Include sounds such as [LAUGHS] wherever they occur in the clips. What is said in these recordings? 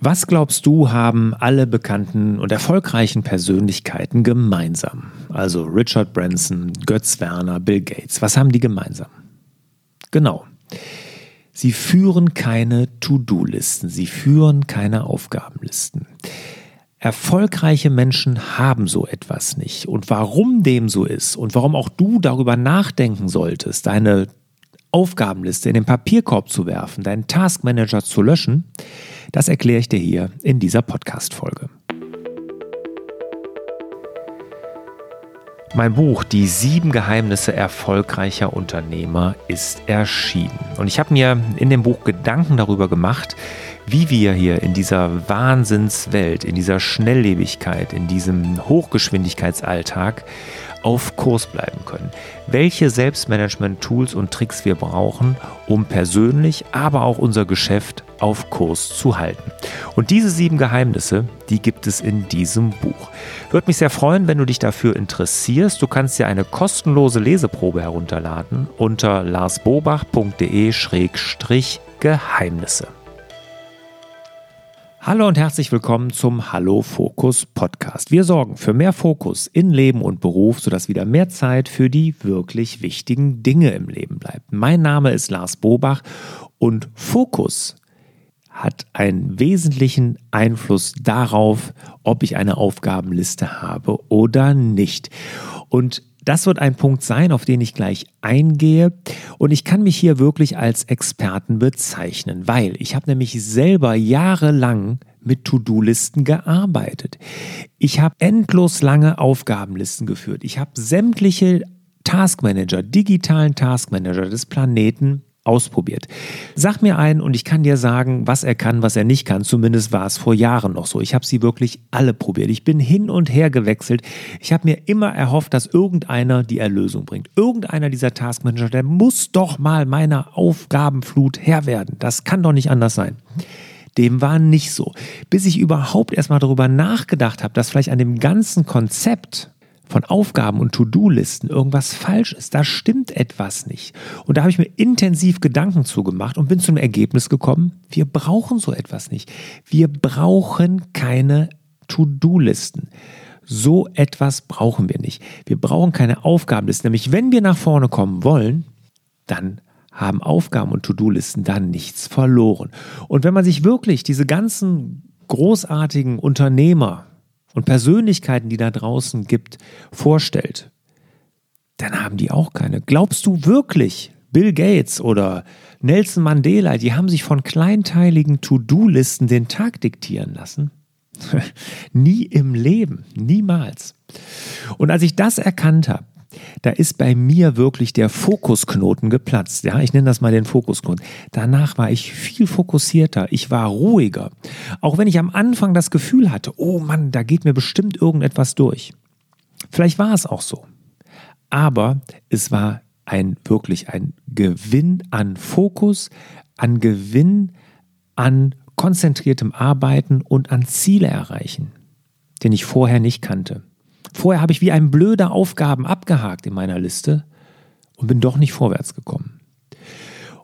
Was glaubst du, haben alle bekannten und erfolgreichen Persönlichkeiten gemeinsam? Also Richard Branson, Götz Werner, Bill Gates. Was haben die gemeinsam? Genau. Sie führen keine To-Do-Listen, sie führen keine Aufgabenlisten. Erfolgreiche Menschen haben so etwas nicht. Und warum dem so ist und warum auch du darüber nachdenken solltest, deine Aufgabenliste in den Papierkorb zu werfen, deinen Taskmanager zu löschen, das erkläre ich dir hier in dieser Podcast-Folge. Mein Buch Die sieben Geheimnisse erfolgreicher Unternehmer ist erschienen. Und ich habe mir in dem Buch Gedanken darüber gemacht, wie wir hier in dieser Wahnsinnswelt, in dieser Schnelllebigkeit, in diesem Hochgeschwindigkeitsalltag auf Kurs bleiben können. Welche Selbstmanagement-Tools und Tricks wir brauchen, um persönlich, aber auch unser Geschäft auf Kurs zu halten. Und diese sieben Geheimnisse, die gibt es in diesem Buch. Würde mich sehr freuen, wenn du dich dafür interessierst. Du kannst dir eine kostenlose Leseprobe herunterladen unter larsbobach.de-geheimnisse. Hallo und herzlich willkommen zum Hallo Fokus Podcast. Wir sorgen für mehr Fokus in Leben und Beruf, sodass wieder mehr Zeit für die wirklich wichtigen Dinge im Leben bleibt. Mein Name ist Lars Bobach und Fokus hat einen wesentlichen Einfluss darauf, ob ich eine Aufgabenliste habe oder nicht. Und das wird ein Punkt sein, auf den ich gleich eingehe. Und ich kann mich hier wirklich als Experten bezeichnen, weil ich habe nämlich selber jahrelang mit To-Do-Listen gearbeitet. Ich habe endlos lange Aufgabenlisten geführt. Ich habe sämtliche Taskmanager, digitalen Taskmanager des Planeten ausprobiert. Sag mir einen und ich kann dir sagen, was er kann, was er nicht kann. Zumindest war es vor Jahren noch so. Ich habe sie wirklich alle probiert. Ich bin hin und her gewechselt. Ich habe mir immer erhofft, dass irgendeiner die Erlösung bringt. Irgendeiner dieser Taskmanager, der muss doch mal meiner Aufgabenflut Herr werden. Das kann doch nicht anders sein. Dem war nicht so. Bis ich überhaupt erstmal darüber nachgedacht habe, dass vielleicht an dem ganzen Konzept von Aufgaben und To-Do-Listen irgendwas falsch ist. Da stimmt etwas nicht. Und da habe ich mir intensiv Gedanken zugemacht und bin zum Ergebnis gekommen, wir brauchen so etwas nicht. Wir brauchen keine To-Do-Listen. So etwas brauchen wir nicht. Wir brauchen keine Aufgabenlisten. Nämlich, wenn wir nach vorne kommen wollen, dann haben Aufgaben und To-Do-Listen dann nichts verloren. Und wenn man sich wirklich diese ganzen großartigen Unternehmer, und Persönlichkeiten, die da draußen gibt, vorstellt, dann haben die auch keine. Glaubst du wirklich, Bill Gates oder Nelson Mandela, die haben sich von kleinteiligen To-Do-Listen den Tag diktieren lassen? [LAUGHS] Nie im Leben, niemals. Und als ich das erkannt habe, da ist bei mir wirklich der Fokusknoten geplatzt. Ja, ich nenne das mal den Fokusknoten. Danach war ich viel fokussierter, ich war ruhiger. Auch wenn ich am Anfang das Gefühl hatte, oh Mann, da geht mir bestimmt irgendetwas durch. Vielleicht war es auch so. Aber es war ein wirklich ein Gewinn an Fokus, an Gewinn an konzentriertem Arbeiten und an Ziele erreichen, den ich vorher nicht kannte. Vorher habe ich wie ein blöder Aufgaben abgehakt in meiner Liste und bin doch nicht vorwärts gekommen.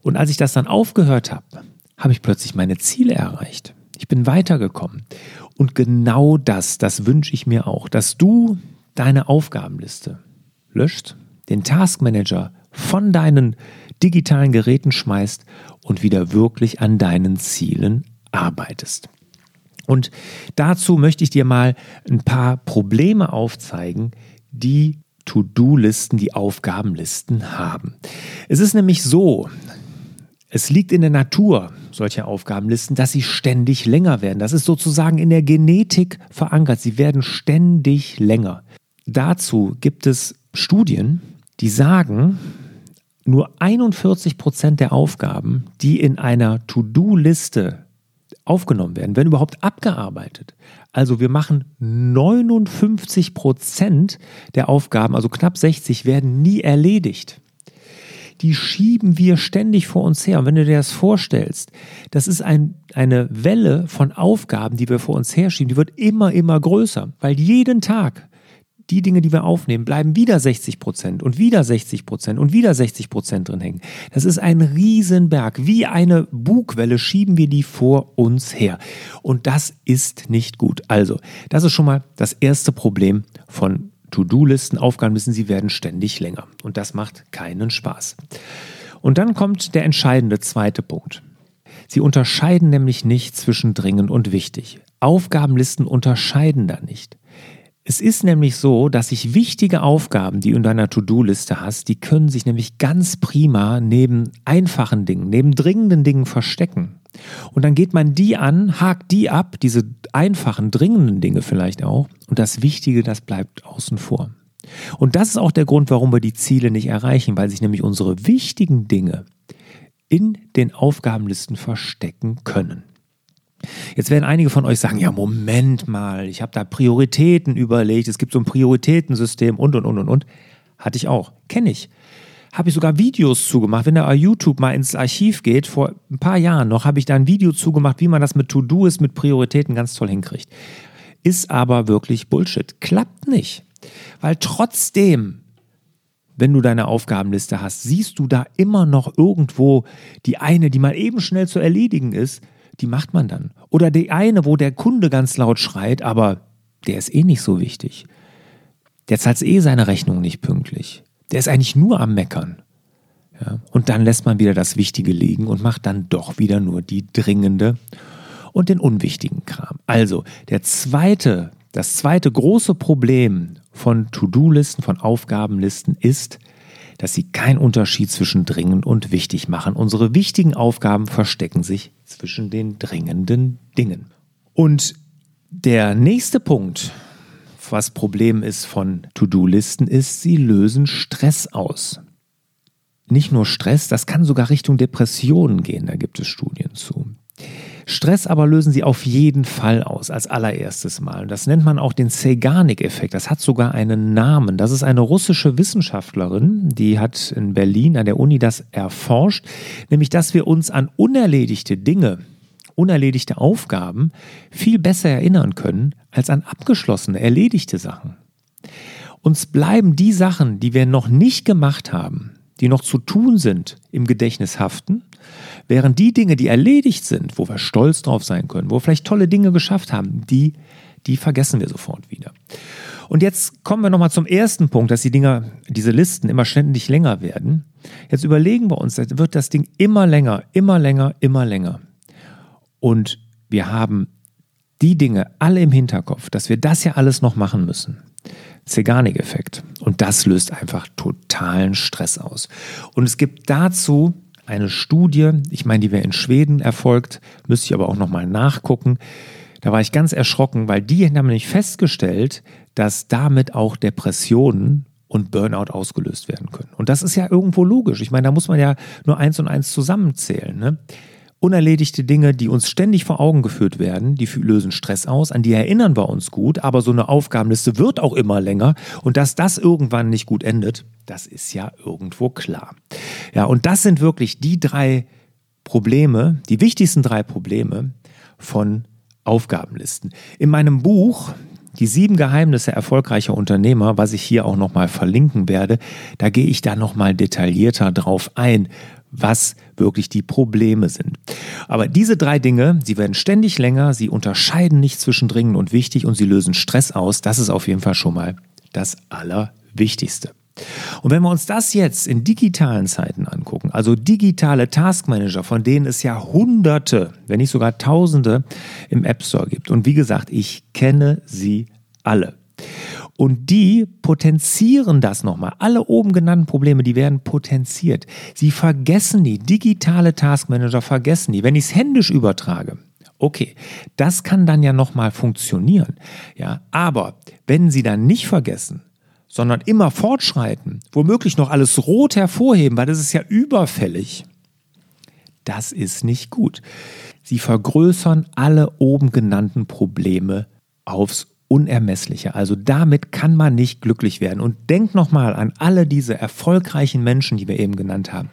Und als ich das dann aufgehört habe, habe ich plötzlich meine Ziele erreicht. Ich bin weitergekommen. Und genau das, das wünsche ich mir auch, dass du deine Aufgabenliste löscht, den Taskmanager von deinen digitalen Geräten schmeißt und wieder wirklich an deinen Zielen arbeitest. Und dazu möchte ich dir mal ein paar Probleme aufzeigen, die To-Do-Listen, die Aufgabenlisten haben. Es ist nämlich so, es liegt in der Natur solcher Aufgabenlisten, dass sie ständig länger werden. Das ist sozusagen in der Genetik verankert. Sie werden ständig länger. Dazu gibt es Studien, die sagen, nur 41 Prozent der Aufgaben, die in einer To-Do-Liste aufgenommen werden, werden überhaupt abgearbeitet. Also wir machen 59 Prozent der Aufgaben, also knapp 60, werden nie erledigt. Die schieben wir ständig vor uns her. Und wenn du dir das vorstellst, das ist ein, eine Welle von Aufgaben, die wir vor uns herschieben, die wird immer, immer größer, weil jeden Tag die Dinge, die wir aufnehmen, bleiben wieder 60 Prozent und wieder 60 Prozent und wieder 60 Prozent drin hängen. Das ist ein Riesenberg. Wie eine Bugwelle schieben wir die vor uns her. Und das ist nicht gut. Also, das ist schon mal das erste Problem von To-Do-Listen, Aufgabenlisten. Sie werden ständig länger. Und das macht keinen Spaß. Und dann kommt der entscheidende zweite Punkt. Sie unterscheiden nämlich nicht zwischen dringend und wichtig. Aufgabenlisten unterscheiden da nicht. Es ist nämlich so, dass sich wichtige Aufgaben, die du in deiner To-Do-Liste hast, die können sich nämlich ganz prima neben einfachen Dingen, neben dringenden Dingen verstecken. Und dann geht man die an, hakt die ab, diese einfachen, dringenden Dinge vielleicht auch, und das Wichtige, das bleibt außen vor. Und das ist auch der Grund, warum wir die Ziele nicht erreichen, weil sich nämlich unsere wichtigen Dinge in den Aufgabenlisten verstecken können. Jetzt werden einige von euch sagen, ja, Moment mal, ich habe da Prioritäten überlegt, es gibt so ein Prioritätensystem und, und, und, und, und. Hatte ich auch, kenne ich. Habe ich sogar Videos zugemacht. Wenn der YouTube mal ins Archiv geht, vor ein paar Jahren noch, habe ich da ein Video zugemacht, wie man das mit To-Do ist, mit Prioritäten ganz toll hinkriegt. Ist aber wirklich Bullshit. Klappt nicht. Weil trotzdem wenn du deine Aufgabenliste hast, siehst du da immer noch irgendwo die eine, die mal eben schnell zu erledigen ist, die macht man dann. Oder die eine, wo der Kunde ganz laut schreit, aber der ist eh nicht so wichtig. Der zahlt eh seine Rechnung nicht pünktlich. Der ist eigentlich nur am Meckern. Ja, und dann lässt man wieder das Wichtige liegen und macht dann doch wieder nur die dringende und den unwichtigen Kram. Also, der zweite, das zweite große Problem von To-Do-Listen, von Aufgabenlisten ist, dass sie keinen Unterschied zwischen dringend und wichtig machen. Unsere wichtigen Aufgaben verstecken sich zwischen den dringenden Dingen. Und der nächste Punkt, was Problem ist von To-Do-Listen, ist, sie lösen Stress aus. Nicht nur Stress, das kann sogar Richtung Depressionen gehen, da gibt es Studien zu. Stress aber lösen sie auf jeden Fall aus, als allererstes Mal. Das nennt man auch den Zeigarnik-Effekt. Das hat sogar einen Namen. Das ist eine russische Wissenschaftlerin, die hat in Berlin an der Uni das erforscht, nämlich dass wir uns an unerledigte Dinge, unerledigte Aufgaben viel besser erinnern können als an abgeschlossene, erledigte Sachen. Uns bleiben die Sachen, die wir noch nicht gemacht haben, die noch zu tun sind, im Gedächtnis haften Während die Dinge, die erledigt sind, wo wir stolz drauf sein können, wo wir vielleicht tolle Dinge geschafft haben, die, die vergessen wir sofort wieder. Und jetzt kommen wir nochmal zum ersten Punkt, dass die Dinger, diese Listen immer ständig länger werden. Jetzt überlegen wir uns, wird das Ding immer länger, immer länger, immer länger. Und wir haben die Dinge alle im Hinterkopf, dass wir das ja alles noch machen müssen. Zeganik-Effekt. Und das löst einfach totalen Stress aus. Und es gibt dazu eine Studie, ich meine, die wäre in Schweden erfolgt, müsste ich aber auch nochmal nachgucken. Da war ich ganz erschrocken, weil die haben nämlich festgestellt, dass damit auch Depressionen und Burnout ausgelöst werden können. Und das ist ja irgendwo logisch. Ich meine, da muss man ja nur eins und eins zusammenzählen. Ne? Unerledigte Dinge, die uns ständig vor Augen geführt werden, die lösen Stress aus, an die erinnern wir uns gut, aber so eine Aufgabenliste wird auch immer länger und dass das irgendwann nicht gut endet, das ist ja irgendwo klar. Ja, und das sind wirklich die drei Probleme, die wichtigsten drei Probleme von Aufgabenlisten. In meinem Buch die sieben Geheimnisse erfolgreicher Unternehmer, was ich hier auch nochmal verlinken werde, da gehe ich da nochmal detaillierter drauf ein, was wirklich die Probleme sind. Aber diese drei Dinge, sie werden ständig länger, sie unterscheiden nicht zwischen dringend und wichtig und sie lösen Stress aus. Das ist auf jeden Fall schon mal das Allerwichtigste. Und wenn wir uns das jetzt in digitalen Zeiten angucken, also digitale Taskmanager, von denen es ja Hunderte, wenn nicht sogar Tausende im App Store gibt. Und wie gesagt, ich kenne sie alle. Und die potenzieren das nochmal. Alle oben genannten Probleme, die werden potenziert. Sie vergessen die. Digitale Taskmanager vergessen die. Wenn ich es händisch übertrage, okay, das kann dann ja nochmal funktionieren. Ja, aber wenn sie dann nicht vergessen, sondern immer fortschreiten, womöglich noch alles rot hervorheben, weil das ist ja überfällig, das ist nicht gut. Sie vergrößern alle oben genannten Probleme aufs Unermessliche. Also damit kann man nicht glücklich werden. Und denk nochmal an alle diese erfolgreichen Menschen, die wir eben genannt haben.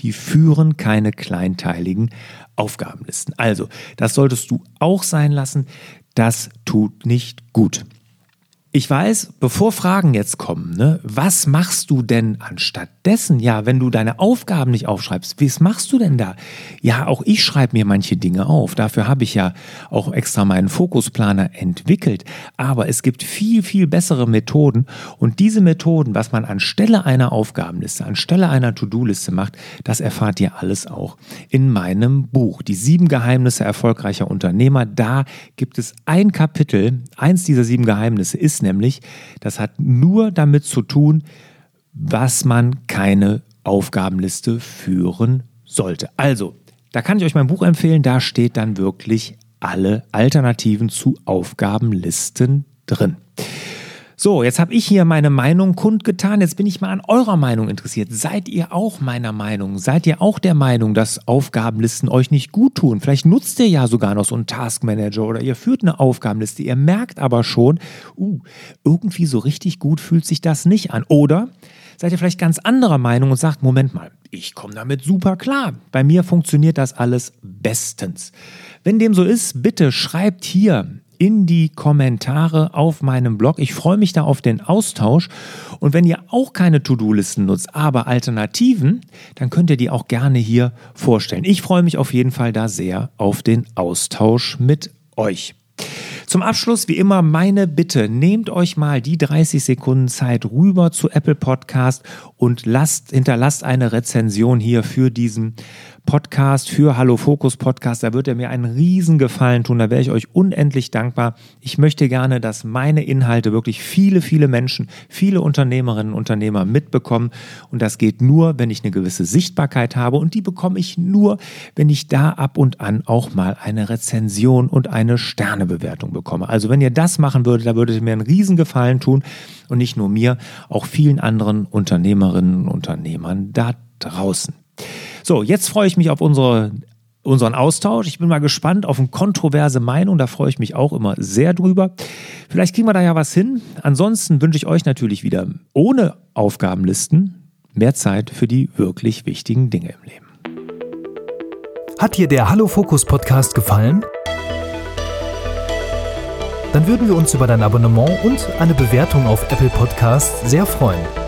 Die führen keine kleinteiligen Aufgabenlisten. Also, das solltest du auch sein lassen. Das tut nicht gut. Ich weiß, bevor Fragen jetzt kommen, ne, was machst du denn anstattdessen? Ja, wenn du deine Aufgaben nicht aufschreibst, was machst du denn da? Ja, auch ich schreibe mir manche Dinge auf. Dafür habe ich ja auch extra meinen Fokusplaner entwickelt. Aber es gibt viel, viel bessere Methoden. Und diese Methoden, was man anstelle einer Aufgabenliste, anstelle einer To-Do-Liste macht, das erfahrt ihr alles auch in meinem Buch. Die sieben Geheimnisse erfolgreicher Unternehmer. Da gibt es ein Kapitel. Eins dieser sieben Geheimnisse nämlich, das hat nur damit zu tun, was man keine Aufgabenliste führen sollte. Also, da kann ich euch mein Buch empfehlen, da steht dann wirklich alle Alternativen zu Aufgabenlisten drin. So, jetzt habe ich hier meine Meinung kundgetan. Jetzt bin ich mal an eurer Meinung interessiert. Seid ihr auch meiner Meinung? Seid ihr auch der Meinung, dass Aufgabenlisten euch nicht gut tun? Vielleicht nutzt ihr ja sogar noch so einen Taskmanager oder ihr führt eine Aufgabenliste. Ihr merkt aber schon, uh, irgendwie so richtig gut fühlt sich das nicht an. Oder seid ihr vielleicht ganz anderer Meinung und sagt, Moment mal, ich komme damit super klar. Bei mir funktioniert das alles bestens. Wenn dem so ist, bitte schreibt hier in die Kommentare auf meinem Blog. Ich freue mich da auf den Austausch. Und wenn ihr auch keine To-Do-Listen nutzt, aber Alternativen, dann könnt ihr die auch gerne hier vorstellen. Ich freue mich auf jeden Fall da sehr auf den Austausch mit euch. Zum Abschluss wie immer meine Bitte, nehmt euch mal die 30 Sekunden Zeit rüber zu Apple Podcast und lasst, hinterlasst eine Rezension hier für diesen Podcast, für Hallo Fokus Podcast. Da wird er mir einen riesen Gefallen tun. Da wäre ich euch unendlich dankbar. Ich möchte gerne, dass meine Inhalte wirklich viele, viele Menschen, viele Unternehmerinnen und Unternehmer mitbekommen. Und das geht nur, wenn ich eine gewisse Sichtbarkeit habe. Und die bekomme ich nur, wenn ich da ab und an auch mal eine Rezension und eine Sternebewertung bekomme. Also wenn ihr das machen würdet, da würdet ihr mir einen riesen Gefallen tun. Und nicht nur mir, auch vielen anderen Unternehmerinnen und Unternehmern da draußen. So, jetzt freue ich mich auf unsere unseren Austausch. Ich bin mal gespannt auf eine kontroverse Meinung. Da freue ich mich auch immer sehr drüber. Vielleicht kriegen wir da ja was hin. Ansonsten wünsche ich euch natürlich wieder ohne Aufgabenlisten mehr Zeit für die wirklich wichtigen Dinge im Leben. Hat dir der Hallo Fokus Podcast gefallen? Dann würden wir uns über dein Abonnement und eine Bewertung auf Apple Podcasts sehr freuen.